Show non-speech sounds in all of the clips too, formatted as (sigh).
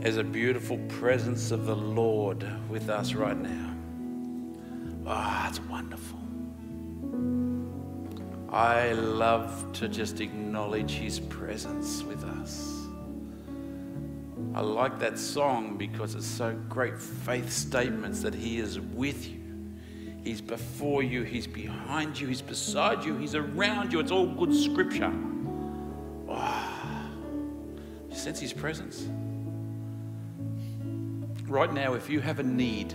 There's a beautiful presence of the Lord with us right now. Ah, oh, it's wonderful. I love to just acknowledge His presence with us. I like that song because it's so great faith statements that He is with you. He's before you, He's behind you, He's beside you, He's around you. It's all good scripture. Oh, you sense His presence? Right now, if you have a need,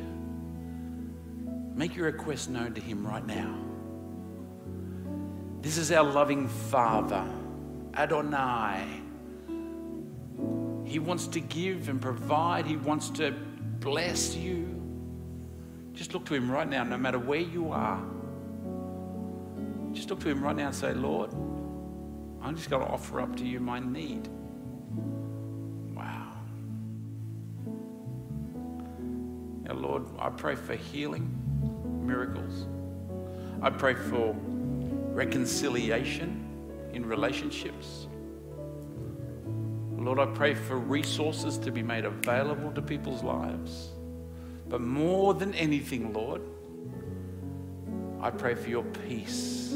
make your request known to Him right now. This is our loving Father, Adonai. He wants to give and provide, He wants to bless you. Just look to Him right now, no matter where you are. Just look to Him right now and say, Lord, I'm just going to offer up to you my need. Pray for healing, miracles. I pray for reconciliation in relationships. Lord, I pray for resources to be made available to people's lives. But more than anything, Lord, I pray for your peace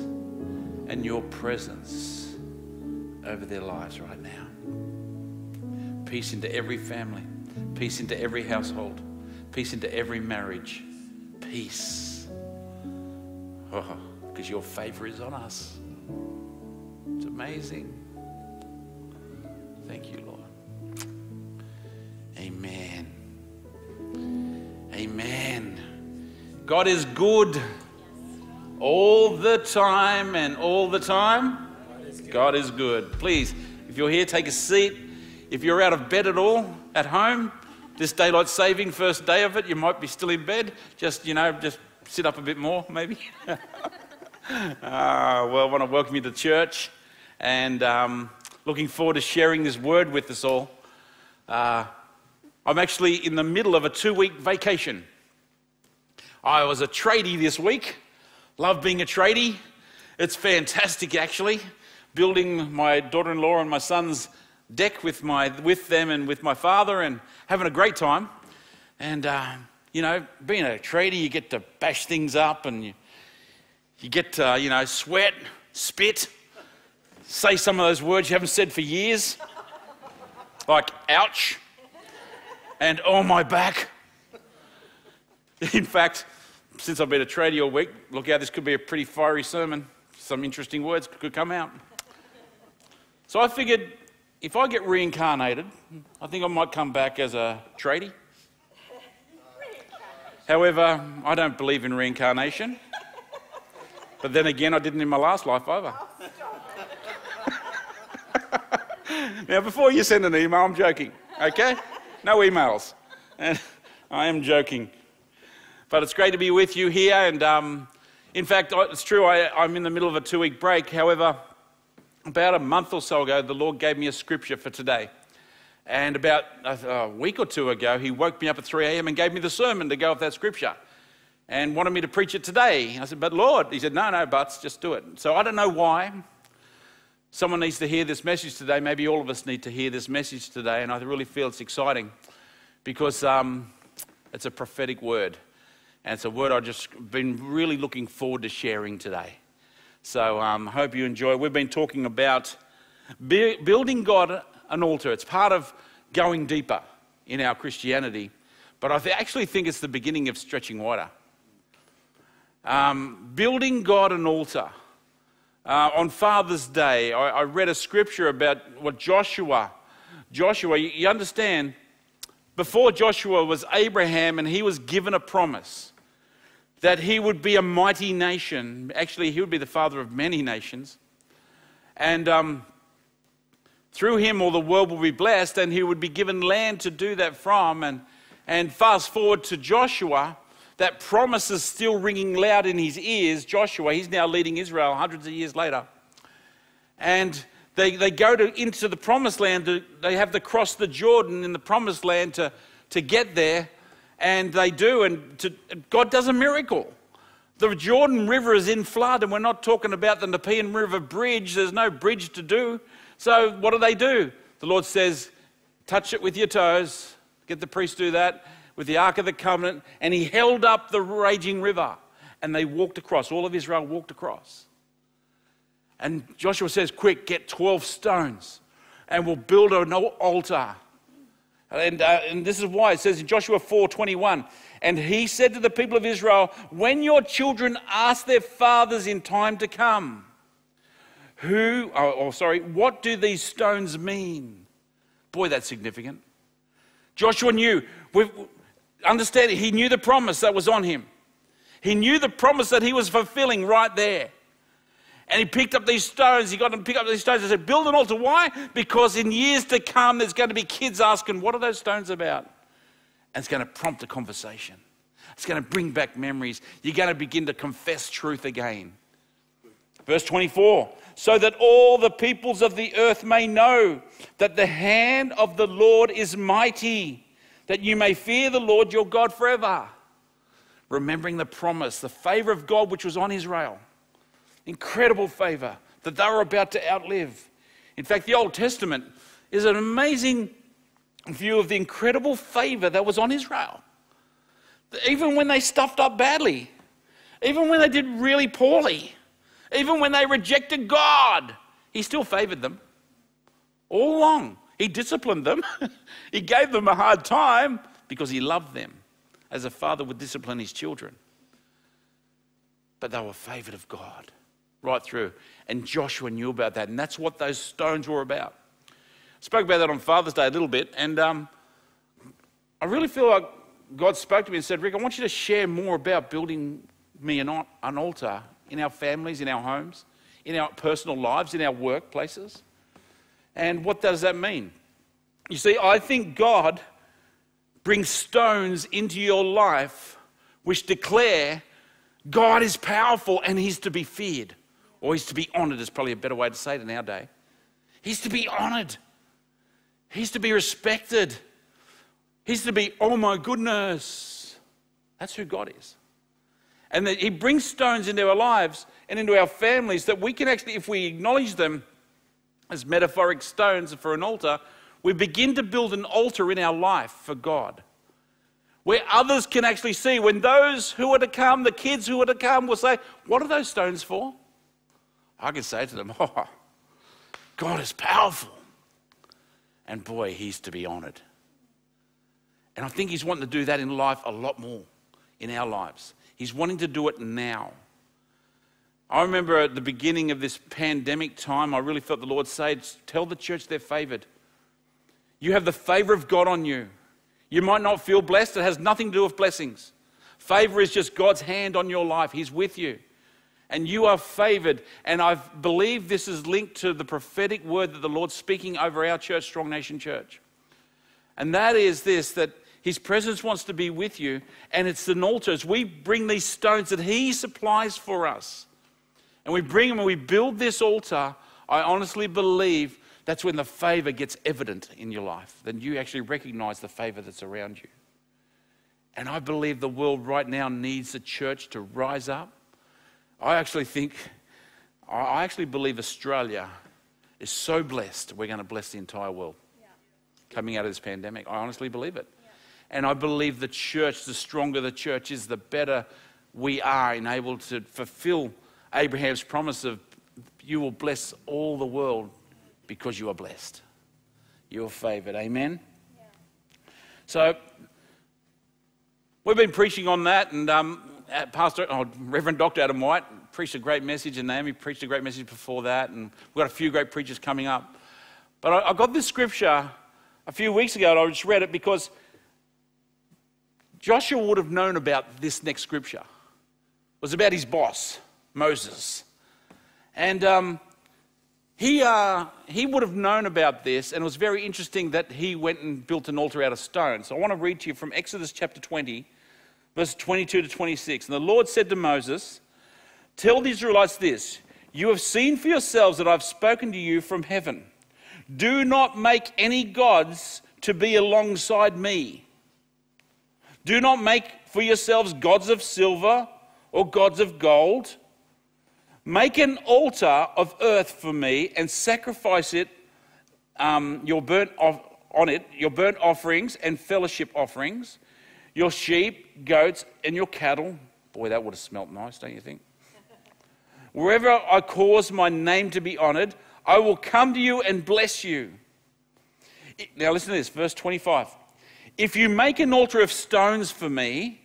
and your presence over their lives right now. Peace into every family, peace into every household, peace into every marriage. Peace. Oh because your favor is on us. It's amazing. Thank you, Lord. Amen. Amen. God is good all the time and all the time. God is good. Please, if you're here, take a seat. If you're out of bed at all at home, this daylight saving first day of it, you might be still in bed. Just, you know, just sit up a bit more, maybe. Uh, (laughs) well, I want to welcome you to church and um, looking forward to sharing this word with us all. Uh, I'm actually in the middle of a two week vacation. I was a tradie this week. Love being a tradie. It's fantastic, actually. Building my daughter in law and my son's deck with, my, with them and with my father and having a great time. And, uh, you know, being a trader, you get to bash things up and you you get to, you know, sweat, spit, say some of those words you haven't said for years, like ouch and oh my back. In fact, since I've been a trader all week, look out, this could be a pretty fiery sermon. Some interesting words could come out. So I figured if I get reincarnated, I think I might come back as a tradie. However, I don't believe in reincarnation. But then again, I didn't in my last life either. (laughs) now, before you send an email, I'm joking, okay? No emails. And (laughs) I am joking. But it's great to be with you here. And um, in fact, it's true, I, I'm in the middle of a two week break. However, about a month or so ago, the Lord gave me a scripture for today. And about a, week or two ago, He woke me up at 3 a.m. and gave me the sermon to go with that scripture and wanted me to preach it today. I said, But Lord, he said, No, no, buts, just do it. So I don't know why. Someone needs to hear this message today. Maybe all of us need to hear this message today. And I really feel it's exciting because um, it's a prophetic word. And it's a word I've just been really looking forward to sharing today. So I um, hope you enjoy. We've been talking about building God an altar. It's part of going deeper in our Christianity. But I actually think it's the beginning of stretching wider. Um, building God an altar. Uh, on Father's Day, I, I, read a scripture about what Joshua, Joshua, you, you understand, before Joshua was Abraham and he was given a promise that he would be a mighty nation. Actually, he would be the father of many nations. And um, through him, all the world will be blessed, and he would be given land to do that from. And, and fast forward to Joshua, that promise is still ringing loud in his ears. Joshua, he's now leading Israel hundreds of years later. And they, they go to, into the promised land. They have to cross the Jordan in the promised land to, to get there. And they do. And to, God does a miracle. The Jordan River is in flood, and we're not talking about the Nepean River Bridge. There's no bridge to do. So, what do they do? The Lord says, Touch it with your toes, Get the priest to do that with the Ark of the Covenant, and he held up the raging river, and they walked across. All of Israel walked across. And Joshua says, Quick, get 12 stones, and we'll build an altar. And, uh, and this is why it says in Joshua 4:21, and he said to the people of Israel, When your children ask their fathers in time to come, who, oh, oh sorry, what do these stones mean? Boy, that's significant. Joshua knew, we understand, he knew the promise that was on him. He knew the promise that he was fulfilling right there. And he picked up these stones. He got them to pick up these stones and said, Build an altar. Why? Because in years to come, there's going to be kids asking, What are those stones about? And it's going to prompt a conversation. It's going to bring back memories. You're going to begin to confess truth again. Verse 24 so that all the peoples of the earth may know that the hand of the Lord is mighty, that you may fear the Lord your God forever. Remembering the promise, the favor of God which was on Israel. Incredible favor that they were about to outlive. In fact, the Old Testament is an amazing view of the incredible favor that was on Israel. Even when they stuffed up badly, even when they did really poorly, even when they rejected God, He still favored them all along. He disciplined them, (laughs) He gave them a hard time because He loved them as a father would discipline his children. But they were favored of God right through. And Joshua knew about that, and that's what those stones were about. Spoke about that on Father's Day a little bit, and um, I really feel like God spoke to me and said, Ric, I want you to share more about building me an, an altar in our families, in our homes, in our personal lives, in our workplaces. And what does that mean? You see, I think God brings stones into your life which declare God is powerful and He's to be feared. Or He's to be honored, is probably a better way to say it in our day. He's to be honored, He's to be respected, He's to be, oh my goodness. That's who God is. And that He brings stones into our lives and into our families that we can actually, if we acknowledge them as metaphoric stones for an altar, we begin to build an altar in our life for God. Where others can actually see, when those who are to come, the kids who are to come, will say, What are those stones for? I can say to them, (laughs) Oh, God is powerful. And boy, he's to be honored. And I think he's wanting to do that in life a lot more in our lives. He's wanting to do it now. I remember at the beginning of this pandemic time, I really felt the Lord say, Tell the church they're favored. You have the favor of God on you. You might not feel blessed, it has nothing to do with blessings. Favor is just God's hand on your life, He's with you. And you are favored. And I believe this is linked to the prophetic word that the Lord's speaking over our church, Strong Nation Church. And that is this that his presence wants to be with you, and it's an altar. As we bring these stones that He supplies for us, and we bring them and we build this altar, I honestly believe that's when the favor gets evident in your life. Then you actually recognize the favor that's around you. And I believe the world right now needs the church to rise up. I actually think, I actually believe Australia is so blessed, we're going to bless the entire world yeah. coming out of this pandemic. I honestly believe it. And I believe the church, the stronger the church is, the better we are enabled to fulfill Abraham's promise of you will bless all the world because you are blessed. You're favored. Amen? Yeah. So, we've been preaching on that, and um, Pastor, oh, Reverend Dr. Adam White preached a great message, and Naomi preached a great message before that, and we've got a few great preachers coming up. But I, I got this scripture a few weeks ago, and I just read it because Joshua would have known about this next scripture. It was about his boss, Moses. And um, he, uh, he would have known about this, and it was very interesting that he went and built an altar out of stone. So I want to read to you from Exodus chapter 20, verse 22 to 26. And the Lord said to Moses, Tell the Israelites this You have seen for yourselves that I've spoken to you from heaven. Do not make any gods to be alongside me. Do not make for yourselves gods of silver or gods of gold. Make an altar of earth for me and sacrifice it, um, your burnt on it your burnt offerings and fellowship offerings, your sheep, goats, and your cattle. Boy, that would have smelt nice, don't you think? (laughs) Wherever I cause my name to be honored, I will come to you and bless you. Now, listen to this, verse 25. If you make an altar of stones for me,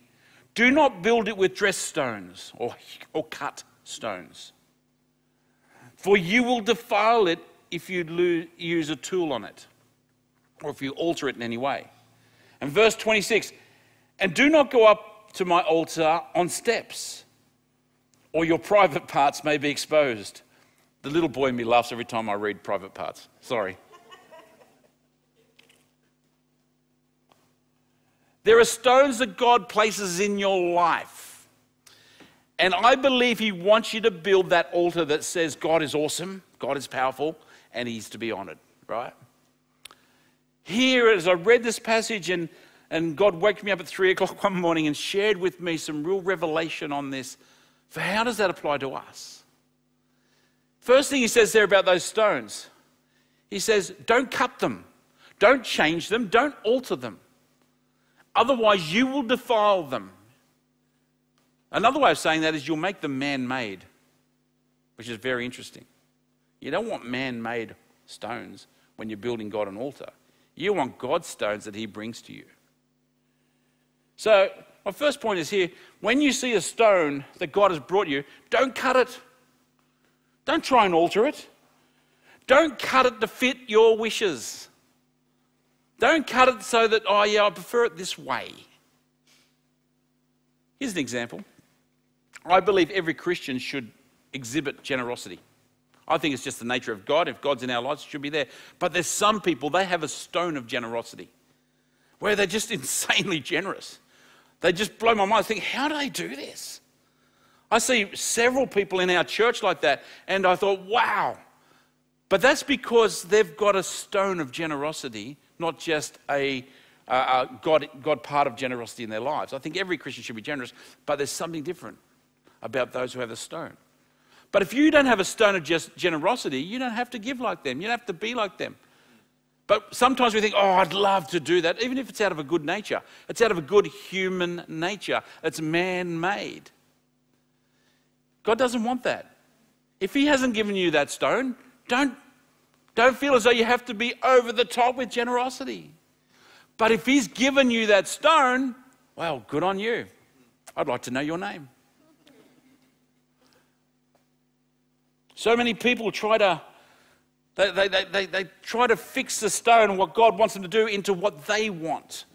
do not build it with dressed stones or, or cut stones, for you will defile it if you lo- use a tool on it or if you alter it in any way. And verse 26 And do not go up to my altar on steps, or your private parts may be exposed. The little boy in me laughs every time I read private parts. Sorry. There are stones that God places in your life. And I believe He wants you to build that altar that says God is awesome, God is powerful, and He's to be honored, right? Here, as I read this passage, and, and God woke me up at three o'clock one morning and shared with me some real revelation on this. For how does that apply to us? First thing He says there about those stones, He says, don't cut them, don't change them, don't alter them. Otherwise, you will defile them. Another way of saying that is you'll make them man made, which is very interesting. You don't want man made stones when you're building God an altar. You want God's stones that He brings to you. So, my first point is here when you see a stone that God has brought you, don't cut it. Don't try and alter it. Don't cut it to fit your wishes. Don't cut it so that, oh, yeah, I prefer it this way. Here's an example. I believe every Christian should exhibit generosity. I think it's just the nature of God. If God's in our lives, it should be there. But there's some people, they have a stone of generosity where they're just (laughs) insanely generous. They just blow my mind. I think, how do they do this? I see several people in our church like that, and I thought, wow. But that's because they've got a stone of generosity not just a, a God, God part of generosity in their lives. I think every Christian should be generous, but there's something different about those who have a stone. But if you don't have a stone of just generosity, you don't have to give like them. You don't have to be like them. But sometimes we think, oh, I'd love to do that, even if it's out of a good nature. It's out of a good human nature. It's man made. God doesn't want that. If He hasn't given you that stone, don't don't feel as though you have to be over the top with generosity. But if He's given you that stone, well, good on you. I'd like to know your name. So many people try to they, they, they, they, they try to fix the stone, what God wants them to do, into what they want.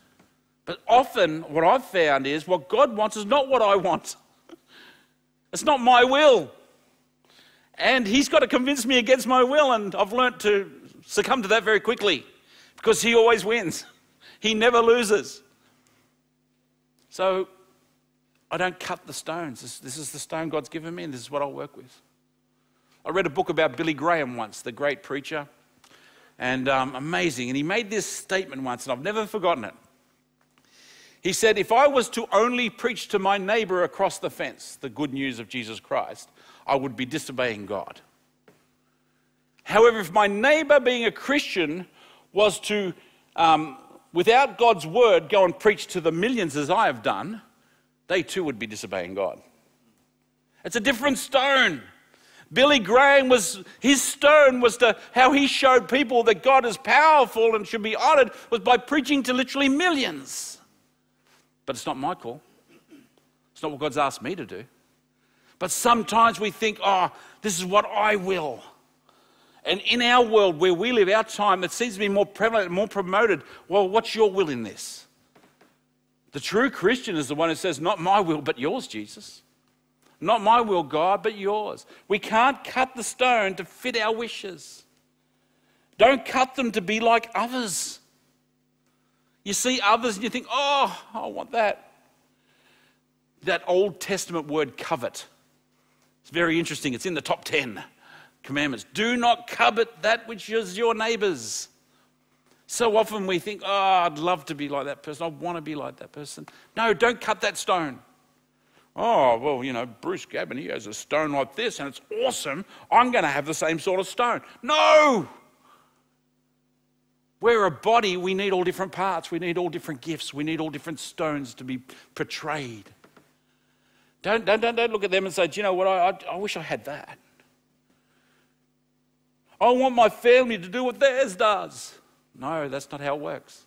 But often, what I've found is what God wants is not what I want. (laughs) It's not my will. And he's got to convince me against my will, and I've learnt to succumb to that very quickly because he always wins. (laughs) He never loses. So I don't cut the stones. This, this, is the stone God's given me, and this is what I'll work with. I read a book about Billy Graham once, the great preacher, and um, amazing. And he made this statement once, and I've never forgotten it. He said, If I was to only preach to my neighbor across the fence the good news of Jesus Christ, I would be disobeying God. However, if my neighbor, being a Christian, was to, um, without God's word, go and preach to the millions as I have done, they too would be disobeying God. It's a different stone. Billy Graham was, his stone was to how he showed people that God is powerful and should be honored was by preaching to literally millions. But it's not my call. It's not what God's asked me to do. But sometimes we think, oh, this is what I will. And in our world where we live, our time, it seems to be more prevalent, more promoted. Well, what's your will in this? The true Christian is the one who says, Not my will, but yours, Jesus. Not my will, God, but yours. We can't cut the stone to fit our wishes. Don't cut them to be like others. You see others and you think, Oh, I want that. That Old Testament word covet it's very interesting. It's in the top 10 commandments. Do not covet that which is your neighbor's. So often we think, oh, I'd love to be like that person. I want to be like that person. No, don't cut that stone. Oh, well, you know, Bruce Gavin, he has a stone like this and it's awesome. I'm going to have the same sort of stone. No! We're a body, we need all different parts, we need all different gifts, we need all different stones to be portrayed. Don't, don't, don't, don't look at them and say, Do you know what? I, I, I wish I had that. I want my family to do what theirs does. No, that's not how it works.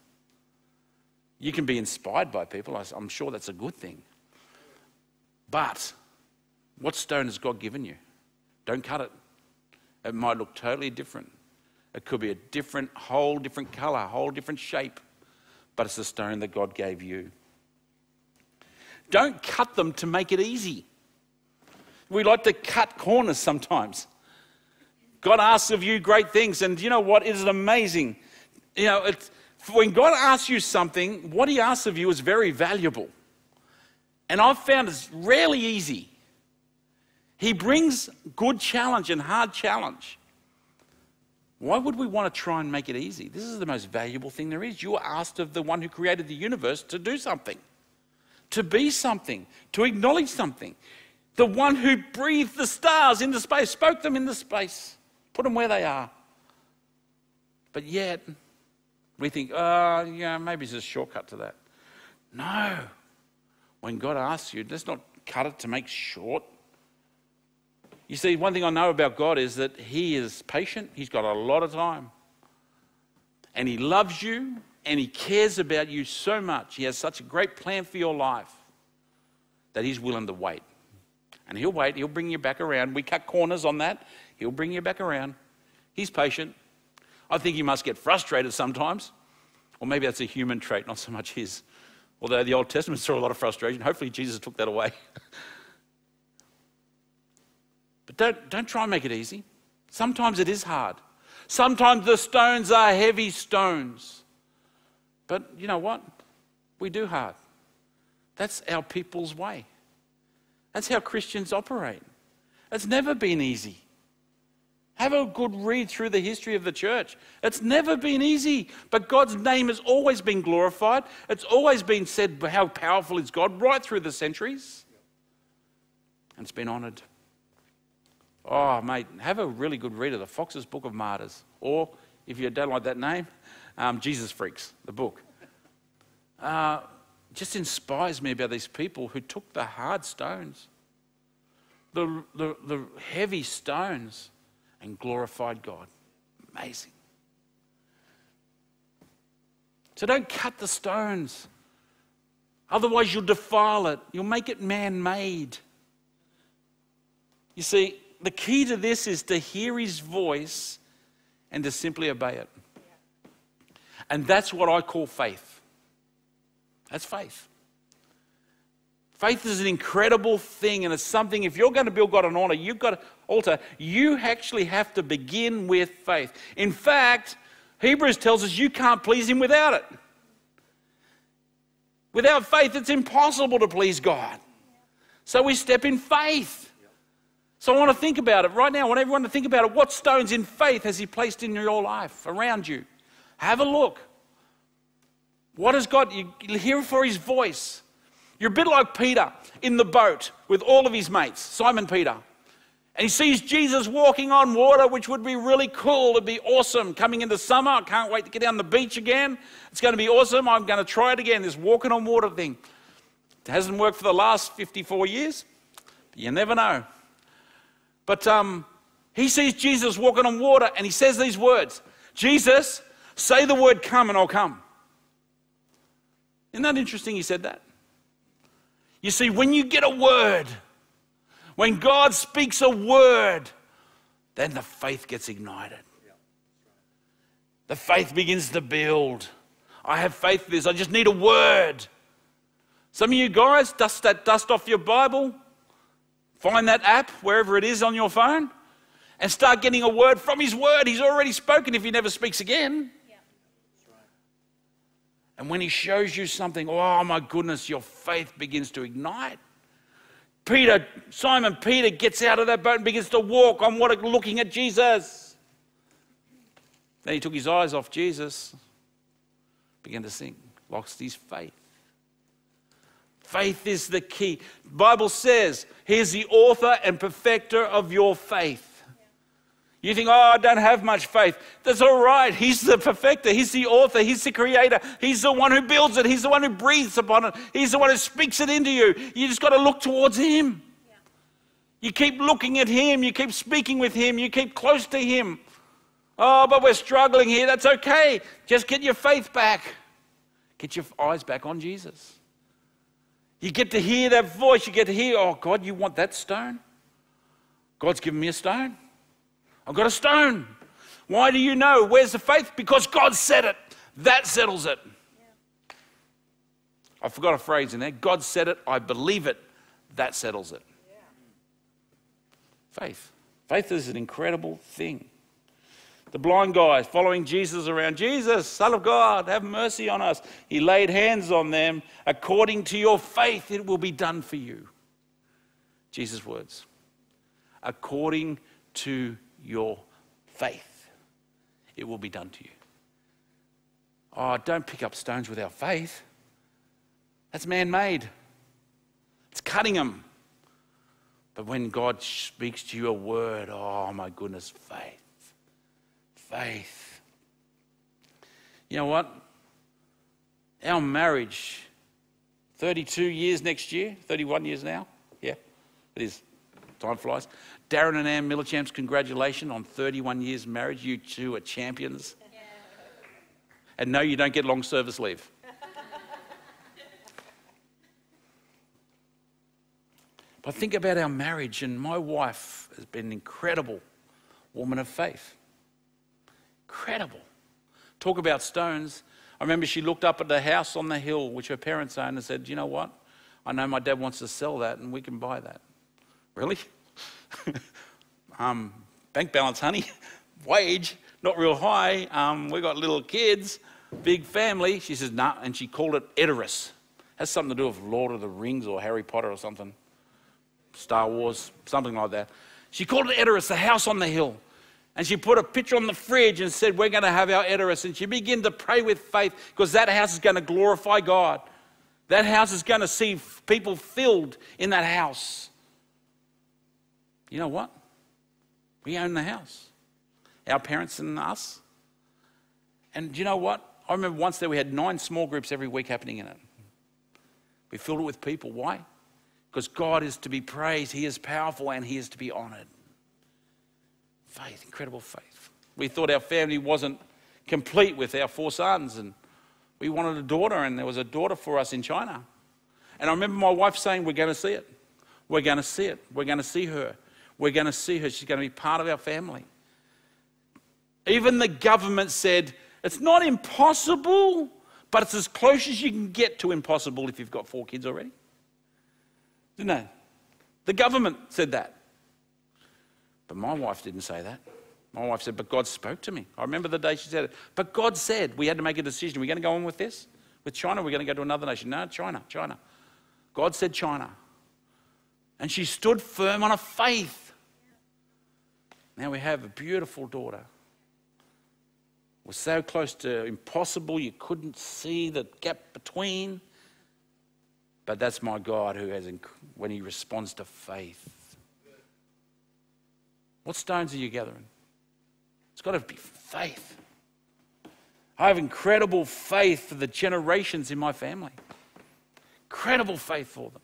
You can be inspired by people, I'm sure that's a good thing. But what stone has God given you? Don't cut it. It might look totally different. It could be a different, whole different color, whole different shape, but it's the stone that God gave you. Don't cut them to make it easy. We like to cut corners sometimes. God asks of you great things, and you know what? It is amazing. You know, when God asks you something, what He asks of you is very valuable. And I've found it's rarely easy. He brings good challenge and hard challenge. Why would we want to try and make it easy? This is the most valuable thing there is. You are asked of the one who created the universe to do something, to be something, to acknowledge something. The one who breathed the stars into space, spoke them into space, put them where they are. But yet, we think, oh, yeah, maybe it's a shortcut to that. No. When God asks you, let's not cut it to make short. You see, one thing I know about God is that He is patient, He's got a lot of time. And He loves you and He cares about you so much. He has such a great plan for your life that He's willing to wait. And He'll wait, He'll bring you back around. We cut corners on that, He'll bring you back around. He's patient. I think He must get frustrated sometimes. Or maybe that's a human trait, not so much His. Although the Old Testament saw a lot of frustration. Hopefully, Jesus took that away. (laughs) But don't, don't try and make it easy. Sometimes it is hard. Sometimes the stones are heavy stones. But you know what? We do hard. That's our people's way. That's how Christians operate. It's never been easy. Have a good read through the history of the church. It's never been easy, but God's name has always been glorified. It's always been said how powerful is God right through the centuries. And it's been honored. Oh, mate, have a really good read of the Foxe's Book of Martyrs. Or, if you don't like that name, um, Jesus Freaks, the book. Uh, just inspires me about these people who took the hard stones, the, the, the heavy stones, and glorified God. Amazing. So don't cut the stones. Otherwise, you'll defile it. You'll make it man made. You see, the key to this is to hear his voice and to simply obey it. And that's what I call faith. That's faith. Faith is an incredible thing, and it's something, if you're going to build God an honor, you've got to altar, you actually have to begin with faith. In fact, Hebrews tells us you can't please Him without it. Without faith, it's impossible to please God. So we step in faith. So I want to think about it right now. I want everyone to think about it. What stones in faith has He placed in your life around you? Have a look. What has God, you hear for His voice. You're a bit like Peter in the boat with all of his mates, Simon Peter. And he sees Jesus walking on water, which would be really cool. It'd be awesome. Coming into summer, I can't wait to get down the beach again. It's going to be awesome. I'm going to try it again, this walking on water thing. It hasn't worked for the last 54 years, but you never know. But um, he sees Jesus walking on water and he says these words Jesus, say the word come and I'll come. Isn't that interesting? He said that. You see, when you get a word, when God speaks a word, then the faith gets ignited. The faith begins to build. I have faith for this. I just need a word. Some of you guys, dust that dust off your Bible, Find that app, wherever it is on your phone, and start getting a word from His Word. He's already spoken if He never speaks again. And when He shows you something, oh my goodness, your faith begins to ignite. Peter, Simon Peter gets out of that boat and begins to walk on water looking at Jesus. Then he took his eyes off Jesus, began to sink, lost his faith. Faith is the key. Bible says, He is the author and perfecter of your faith. You think, oh, I don't have much faith. That's all right. He's the perfecter. He's the author. He's the creator. He's the one who builds it. He's the one who breathes upon it. He's the one who speaks it into you. You just got to look towards Him. Yeah. You keep looking at Him. You keep speaking with Him. You keep close to Him. Oh, but we're struggling here. That's okay. Just get your faith back. Get your eyes back on Jesus. You get to hear that voice. You get to hear, oh, God, you want that stone? God's given me a stone. I've got a stone. Why do you know? Where's the faith? Because God said it. That settles it. Yeah. I forgot a phrase in there. God said it. I believe it. That settles it. Yeah. Faith. Faith is an incredible thing. The blind guy following Jesus around. Jesus, Son of God, have mercy on us. He laid hands on them. According to your faith, it will be done for you. Jesus' words. According to your faith, it will be done to you. Oh, don't pick up stones without faith. That's man made, it's cutting them. But when God speaks to you a word, oh my goodness, faith. Faith. You know what? Our marriage, 32 years next year, 31 years now. Yeah, it is. Time flies. Darren and Ann Millerchamps, congratulations on 31 years marriage. You two are champions. And no, you don't get long service leave. but think about our marriage, and my wife has been an incredible woman of faith. Incredible. Talk about stones. I remember she looked up at the house on the hill, which her parents owned, and said, You know what? I know my dad wants to sell that, and we can buy that. Really? (laughs) um, bank balance, honey, (laughs) wage, not real high. Um, we got little kids, big family. She says, nah, and she called it Edoras. Has something to do with Lord of the Rings or Harry Potter or something. Star Wars, something like that. She called it Edoras, the house on the hill. And she put a picture on the fridge and said, We're going to have our Edoras. And she began to pray with faith because that house is going to glorify God. That house is going to see people filled in that house. You know what? We own the house, our parents and us. And do you know what? I remember once there we had nine small groups every week happening in it. We filled it with people. Why? Because God is to be praised, He is powerful, and He is to be honored. Faith, incredible faith. We thought our family wasn't complete with our four sons, and we wanted a daughter, and there was a daughter for us in China. And I remember my wife saying, We're going to see it. We're going to see it. We're going to see her. We're going to see her. She's going to be part of our family. Even the government said, it's not impossible, but it's as close as you can get to impossible if you've got four kids already. Didn't they? The government said that. But my wife didn't say that. My wife said, But God spoke to me. I remember the day she said it. But God said, We had to make a decision. Are we going to go on with this? With China? We're going to go to another nation? No, China, China. God said China. And she stood firm on a faith. Now we have a beautiful daughter. We're so close to impossible, you couldn't see the gap between. But that's my God who has, when he responds to faith. What stones are you gathering? It's got to be faith. I have incredible faith for the generations in my family. Incredible faith for them.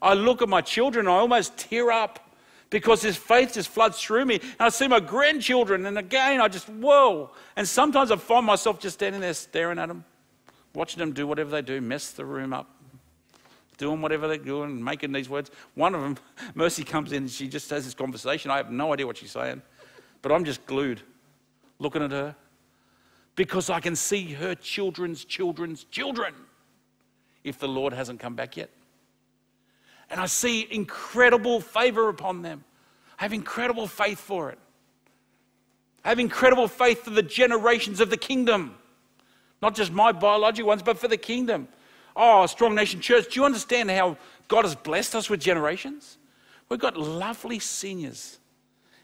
I look at my children, I almost tear up because His faith just floods through me. And I see my grandchildren, and again, I just, whoa. And sometimes I find myself just standing there staring at them, watching them do whatever they do, mess the room up, doing whatever they're doing, making these words. One of them, (laughs) Mercy comes in and she just has this conversation. I have no idea what she's saying, but I'm just glued looking at her because I can see her children's children's children if the Lord hasn't come back yet and I see incredible favor upon them. I have incredible faith for it. I have incredible faith for the generations of the kingdom, not just my biological ones, but for the kingdom. Oh, Strong Nation Church, do you understand how God has blessed us with generations? We've got lovely seniors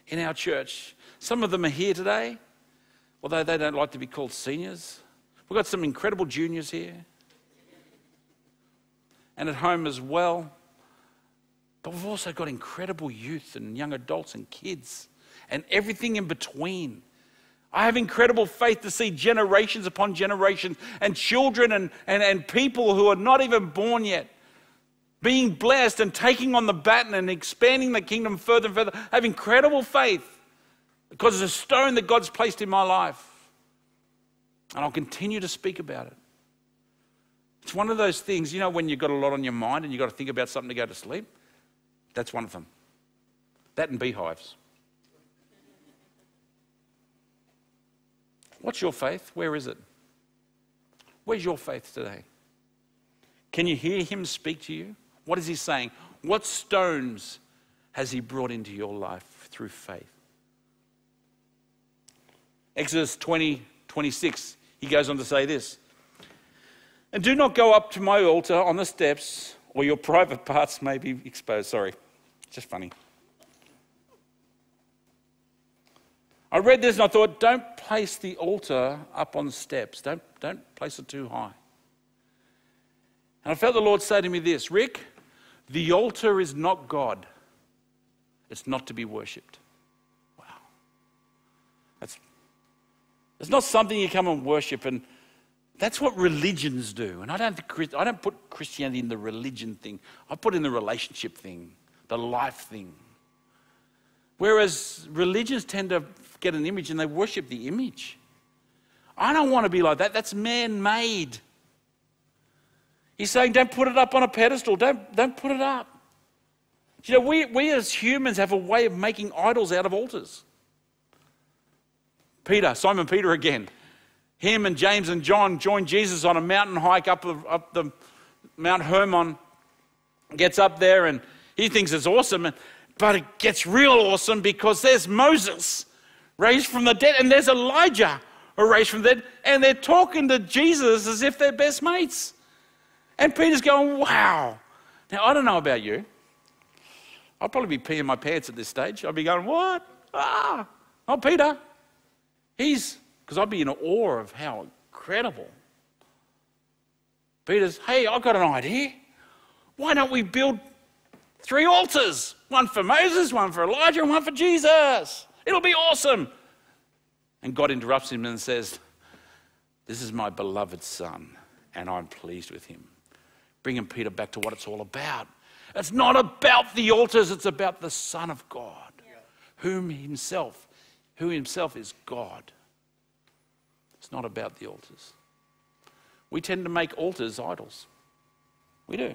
in our church. Some of them are here today, although they don't like to be called seniors. We've got some incredible juniors here. And at home as well. But we've also got incredible youth and young adults and kids. and everything in between. I have incredible faith to see generations upon generations and children and, and, and people who are not even born yet being blessed and taking on the baton and expanding the kingdom further and further. I have incredible faith because it's a stone that God's placed in my life. And I'll continue to speak about it. It's one of those things, you know, when you've got a lot on your mind and you've got to think about something to go to sleep? That's one of them. That and beehives. What's your faith? Where is it? Where's your faith today? Can you hear him speak to you? What is he saying? What stones has he brought into your life through faith? Exodus 20, 26, he goes on to say this And do not go up to my altar on the steps, or your private parts may be exposed. Sorry, just funny. I read this and I thought, don't place the altar up on steps. Don't, don't place it too high. And I felt the Lord say to me this Ric, the altar is not God, it's not to be worshipped. Wow. That's, it's not something you come and worship, and that's what religions do. And I don't, I don't put Christianity in the religion thing, I put in the relationship thing, the life thing. Whereas religions tend to get an image and they worship the image. I don't want to be like that. That's man made. He's saying, don't put it up on a pedestal. Don't, don't put it up. You know, we, we as humans have a way of making idols out of altars. Peter, Simon Peter again. Him and James and John join Jesus on a mountain hike up, up the Mount Hermon. Gets up there and he thinks it's awesome. But it gets real awesome because there's Moses raised from the dead and there's Elijah raised from the dead. And they're talking to Jesus as if they're best mates. And Peter's going, wow. Now, I don't know about you. I'd probably be peeing my pants at this stage. I'd be going, what? Ah, oh, Peter. He's, because I'd be in awe of how incredible. Peter's, hey, I've got an idea. Why don't we build three altars? One for Moses, one for Elijah, and one for Jesus. It'll be awesome. And God interrupts him and says, This is my beloved son, and I'm pleased with him bringing Peter back to what it's all about. It's not about the altars, it's about the Son of God, yeah. whom himself, who himself is God. It's not about the altars. We tend to make altars idols. We do.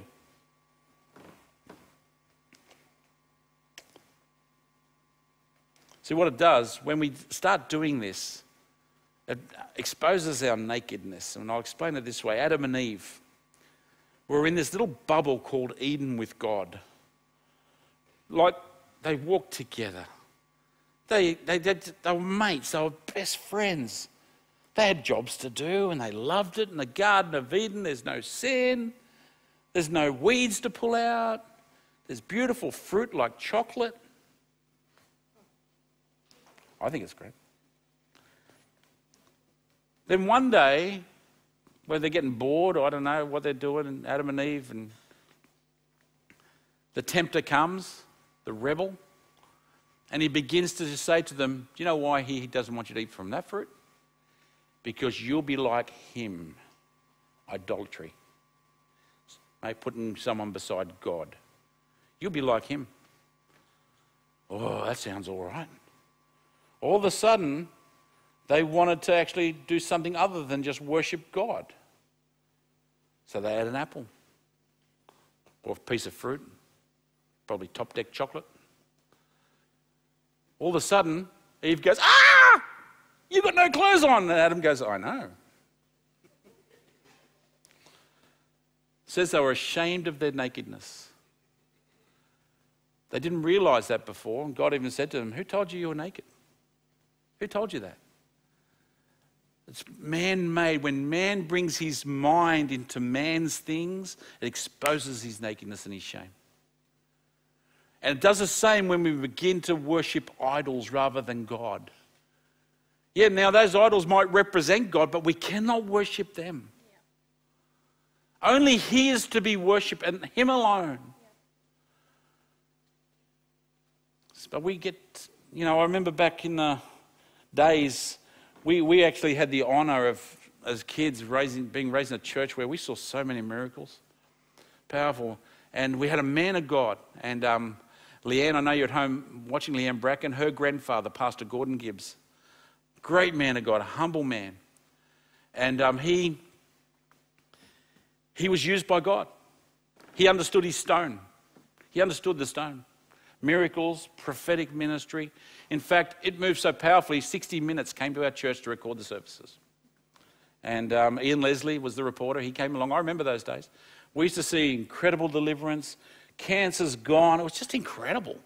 See, what it does, when we start doing this, it exposes our nakedness. And I'll explain it this way Adam and Eve were in this little bubble called Eden with God. Like they walked together. They, they, they, they were mates, they were best friends. They had jobs to do and they loved it. In the Garden of Eden, there's no sin, there's no weeds to pull out, there's beautiful fruit like chocolate. I think it's great. Then one day, whether they're getting bored or I don't know what they're doing, and Adam and Eve, and the tempter comes, the rebel, and he begins to say to them, Do you know why he doesn't want you to eat from that fruit? Because you'll be like him. Idolatry. May putting someone beside God. You'll be like him. Oh, that sounds all right. All of a sudden, they wanted to actually do something other than just worship God. So they had an apple or a piece of fruit, probably top deck chocolate. All of a sudden, Eve goes, Ah! You've got no clothes on. And Adam goes, I know. says they were ashamed of their nakedness. They didn't realize that before, and God even said to them, Who told you you were naked? Who told you that? It's man made. When man brings his mind into man's things, it exposes his nakedness and his shame. And it does the same when we begin to worship idols rather than God. Yeah, now those idols might represent God, but we cannot worship them. Yeah. Only He is to be worshipped and Him alone. Yeah. But we get you know, I remember back in the days, we, we actually had the honor of, as kids, raising, being raised in a church where we saw so many miracles. Powerful. And we had a man of God. And um, Leanne, I know you're at home watching Leanne Bracken, her grandfather, Pastor Gordon Gibbs. Great man of God, a humble man. And um, he, he was used by God. He understood his stone. He understood the stone. Miracles, prophetic ministry. In fact, it moved so powerfully, 60 Minutes came to our church to record the services. And um, Ian Leslie was the reporter. He came along. I remember those days. We used to see incredible deliverance. Cancer's gone. It was just incredible.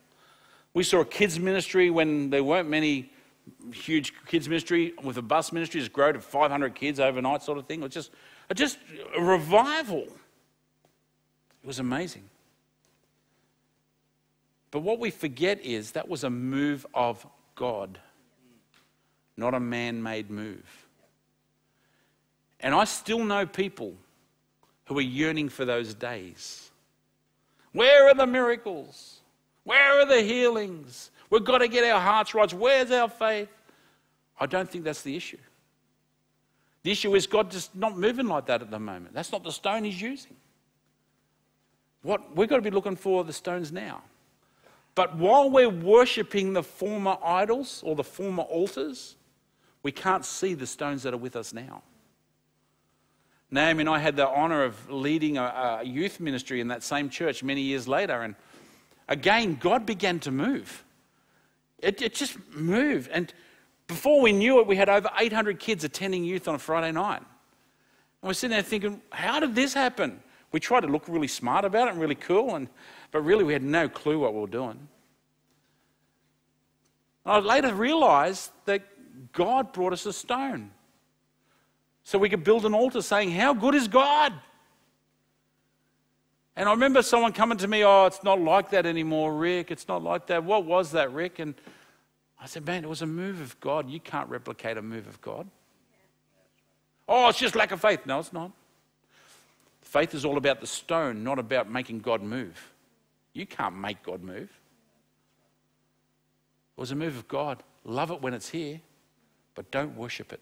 We saw a kids' ministry when there weren't many huge kids' ministry with a bus ministry, just grow to 500 kids overnight, sort of thing. It was just, just a revival. It was amazing. But what we forget is that was a move of God, not a man made move. And I still know people who are yearning for those days. Where are the miracles? Where are the healings? We've got to get our hearts right. Where's our faith? I don't think that's the issue. The issue is God just not moving like that at the moment. That's not the stone He's using. What we've got to be looking for the stones now. But while we're worshipping the former idols or the former altars, we can't see the stones that are with us now. Naomi and I had the honor of leading a, a, youth ministry in that same church many years later. And again, God began to move. It, it just moved. And before we knew it, we had over 800 kids attending youth on a Friday night. And we're sitting there thinking, how did this happen? We tried to look really smart about it and really cool, and, but really we had no clue what we were doing. I later realized that God brought us a stone so we could build an altar saying, How good is God? And I remember someone coming to me, Oh, it's not like that anymore, Ric. It's not like that. What was that, Ric? And I said, Man, it was a move of God. You can't replicate a move of God. Oh, it's just lack of faith. No, it's not. Faith is all about the stone, not about making God move. You can't make God move. It was a move of God. Love it when it's here, but don't worship it.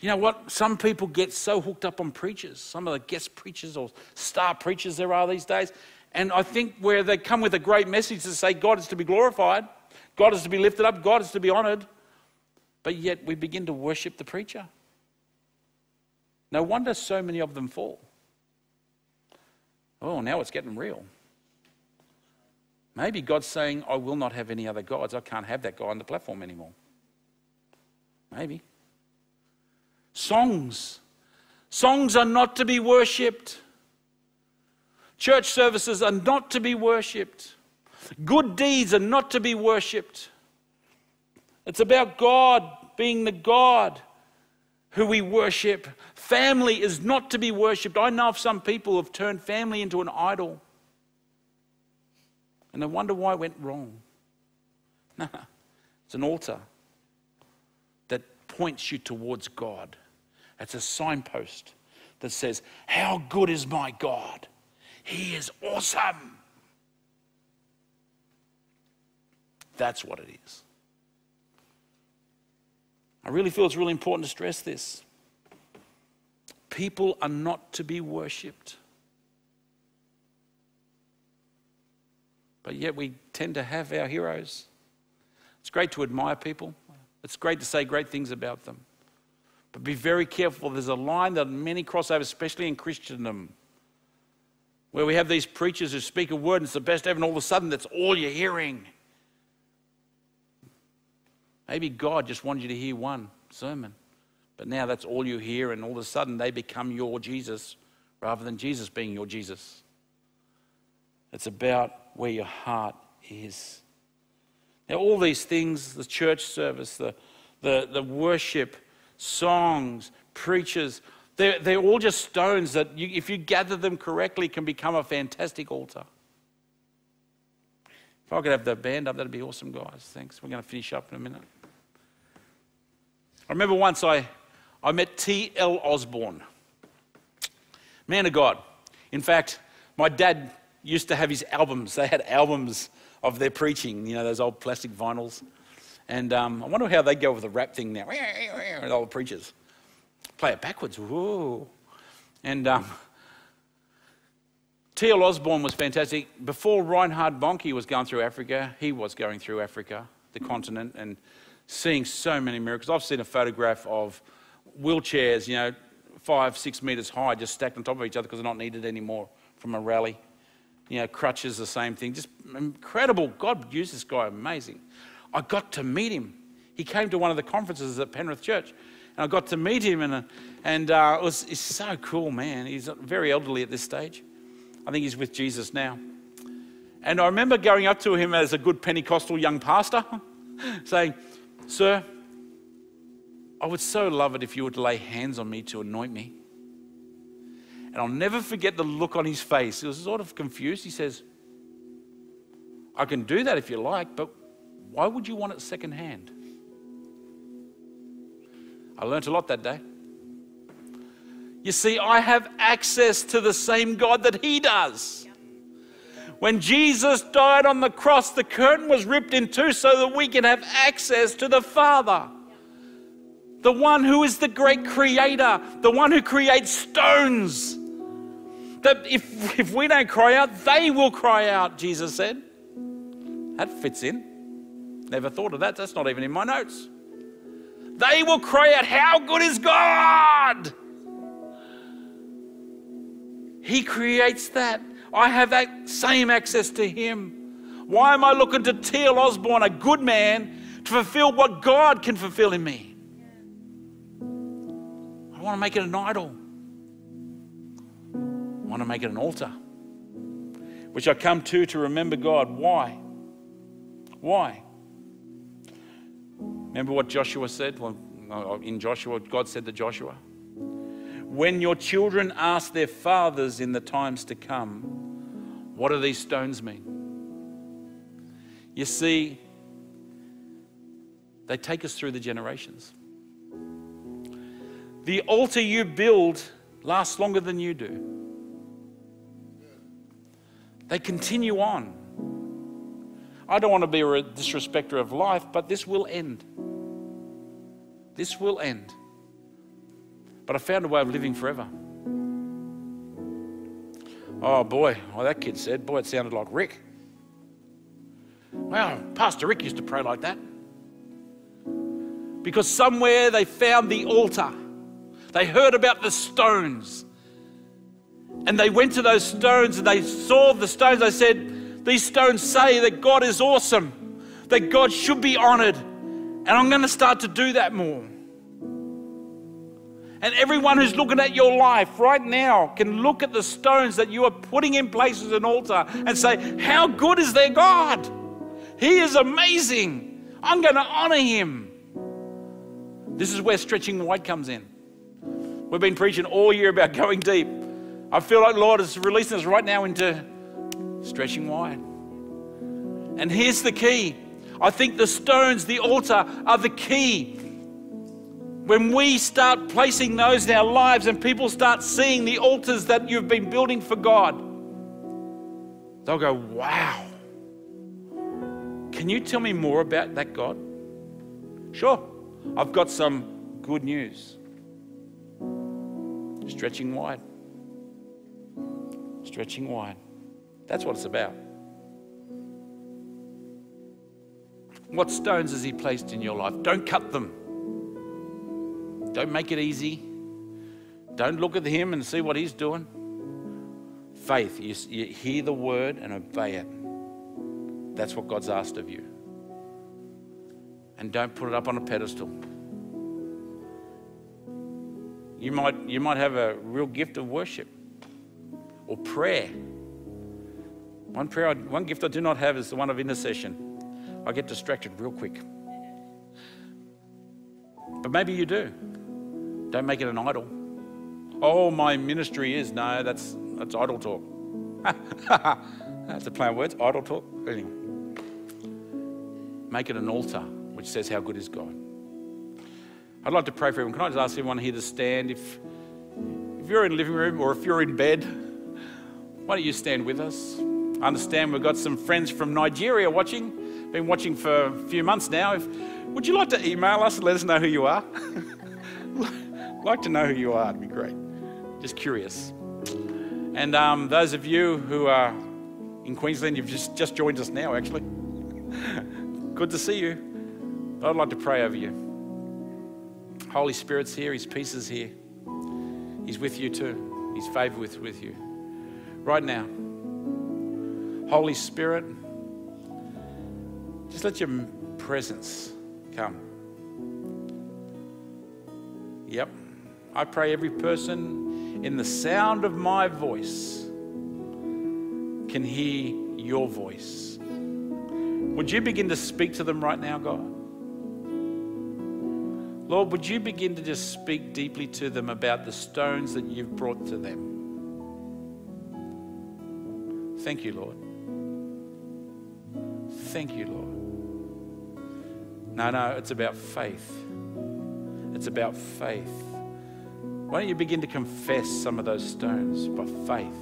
You know what? Some people get so hooked up on preachers, some of the guest preachers or star preachers there are these days. And I think where they come with a great message to say God is to be glorified, God is to be lifted up, God is to be honored, but yet we begin to worship the preacher. No wonder so many of them fall. Oh, now it's getting real. Maybe God's saying, I will not have any other gods. I can't have that guy on the platform anymore. Maybe. Songs. Songs are not to be worshipped. Church services are not to be worshipped. Good deeds are not to be worshipped. It's about God being the God who we worship. Family is not to be worshipped. I know of some people who have turned family into an idol. And they wonder why it went wrong. No, (laughs) it's an altar that points you towards God. It's a signpost that says, How good is my God? He is awesome. That's what it is. I really feel it's really important to stress this. People are not to be worshipped. But yet we tend to have our heroes. It's great to admire people, it's great to say great things about them. But be very careful. There's a line that many cross over, especially in Christendom, where we have these preachers who speak a word and it's the best ever, and all of a sudden that's all you're hearing. Maybe God just wanted you to hear one sermon, but now that's all you hear, and all of a sudden they become your Jesus rather than Jesus being your Jesus. It's about where your heart is. Now, all these things the church service, the, the, the worship, songs, preachers they're, they're all just stones that, you, if you gather them correctly, can become a fantastic altar. If I could have the band up, that'd be awesome, guys. Thanks. We're going to finish up in a minute. I remember once I, I met T.L. Osborn, man of God. In fact, my dad used to have his albums. They had albums of their preaching, you know, those old plastic vinyls. And um, I wonder how they go with the rap thing now. The old preachers play it backwards. Whoa. And um, T.L. Osborn was fantastic. Before Reinhard Bonnke was going through Africa, he was going through Africa, the continent, and seeing so many miracles. I've seen a photograph of wheelchairs, you know, five, six meters high, just stacked on top of each other because they're not needed anymore from a rally. You know, crutches, the same thing. Just incredible. God used this guy, amazing. I got to meet him. He came to one of the conferences at Penrith Church, and I got to meet him, and, and uh, it was so cool, man. He's very elderly at this stage. I think he's with Jesus now. And I remember going up to him as a good Pentecostal young pastor, (laughs) saying, Sir, I would so love it if you would lay hands on me to anoint me. And I'll never forget the look on his face. He was sort of confused. He says, I can do that if you like, but why would you want it secondhand? I learnt a lot that day. You see, I have access to the same God that he does. When Jesus died on the cross, the curtain was ripped in two so that we can have access to the Father the one who is the great creator, the one who creates stones. That if, if we don't cry out, they will cry out, Jesus said. That fits in. Never thought of that. That's not even in my notes. They will cry out, How good is God? He creates that. I have that same access to Him. Why am I looking to T.L. Osborn, a good man, to fulfill what God can fulfill in me? I want to make it an idol. I want to make it an altar, which I come to to remember God. Why? Why? Remember what Joshua said? Well, in Joshua, God said to Joshua, When your children ask their fathers in the times to come, what do these stones mean? You see, they take us through the generations. The altar you build lasts longer than you do. They continue on. I don't want to be a disrespecter of life, but this will end. This will end. But I found a way of living forever. Oh boy, well, that kid said, boy, it sounded like Ric. Well, Pastor Ric used to pray like that. Because somewhere they found the altar they heard about the stones. And they went to those stones and they saw the stones. They said, These stones say that God is awesome, that God should be honored. And I'm going to start to do that more. And everyone who's looking at your life right now can look at the stones that you are putting in place as an altar and say, How good is their God? He is amazing. I'm going to honor him. This is where stretching wide comes in. We've been preaching all year about going deep. I feel like Lord is releasing us right now into stretching wide. And here's the key I think the stones, the altar, are the key. When we start placing those in our lives and people start seeing the altars that you've been building for God, they'll go, Wow. Can you tell me more about that God? Sure. I've got some good news stretching wide. Stretching wide. That's what it's about. What stones has He placed in your life? Don't cut them. Don't make it easy. Don't look at Him and see what He's doing. Faith, you, you hear the word and obey it. That's what God's asked of you. And don't put it up on a pedestal. You might, you might have a real gift of worship or prayer. One prayer, I, one gift I do not have is the one of intercession. I get distracted real quick. But maybe you do. Don't make it an idol. Oh, my ministry is no, that's that's idle talk. (laughs) that's a play on words, idle talk. Anyway, make it an altar which says how good is God. I'd like to pray for everyone. Can I just ask everyone here to stand? If, if you're in the living room or if you're in bed, why don't you stand with us? I understand we've got some friends from Nigeria watching, been watching for a few months now. If, would you like to email us and let us know who you are? (laughs) like to know who you are, it'd be great. Just curious. And um, those of you who are in Queensland, you've just, just joined us now, actually. (laughs) Good to see you. I'd like to pray over you. Holy Spirit's here, His peace is here. He's with you too. His favor with, with you. Right now, Holy Spirit, just let your presence come. Yep. I pray every person in the sound of my voice can hear your voice. Would you begin to speak to them right now, God? Lord, would you begin to just speak deeply to them about the stones that you've brought to them? Thank you, Lord. Thank you, Lord. No, no, it's about faith. It's about faith. Why don't you begin to confess some of those stones by faith?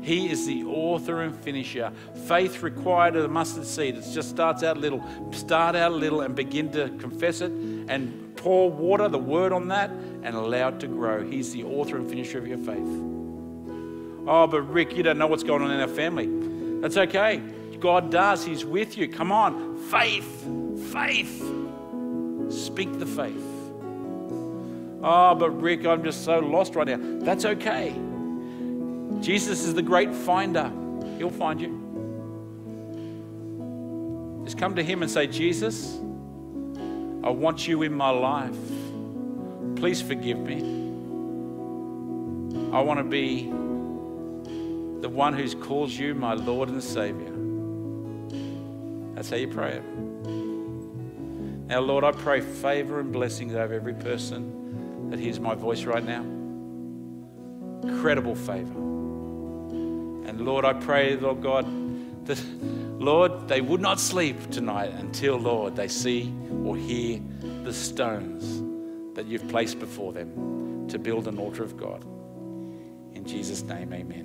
He is the author and finisher. Faith required of the mustard seed. It just starts out little. Start out little and begin to confess it and pour water, the word on that, and allow it to grow. He's the author and finisher of your faith. Oh, but Ric, you don't know what's going on in our family. That's okay. God does. He's with you. Come on. Faith. Faith. Speak the faith. Oh, but Ric, I'm just so lost right now. That's okay. Jesus is the great finder. He'll find you. Just come to Him and say, Jesus, I want you in my life. Please forgive me. I want to be the one who calls you my Lord and Savior. That's how you pray it. Now, Lord, I pray favor and blessings over every person that hears my voice right now. Incredible favor. And Lord, I pray, Lord God, that, Lord, they would not sleep tonight until, Lord, they see or hear the stones that you've placed before them to build an altar of God. In Jesus' name, amen.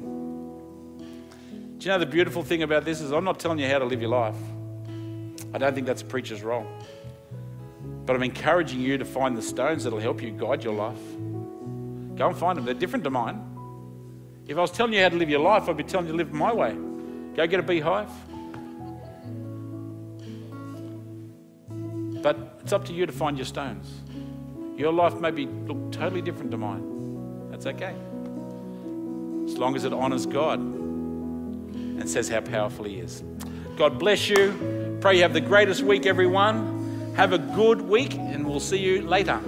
Do you know the beautiful thing about this is I'm not telling you how to live your life. I don't think that's a preacher's role. But I'm encouraging you to find the stones that'll help you guide your life. Go and find them. They're different to mine. If I was telling you how to live your life, I'd be telling you to live my way. Go get a beehive. But it's up to you to find your stones. Your life may be look totally different to mine. That's okay. As long as it honors God and says how powerful He is. God bless you. Pray you have the greatest week, everyone. Have a good week, and we'll see you later.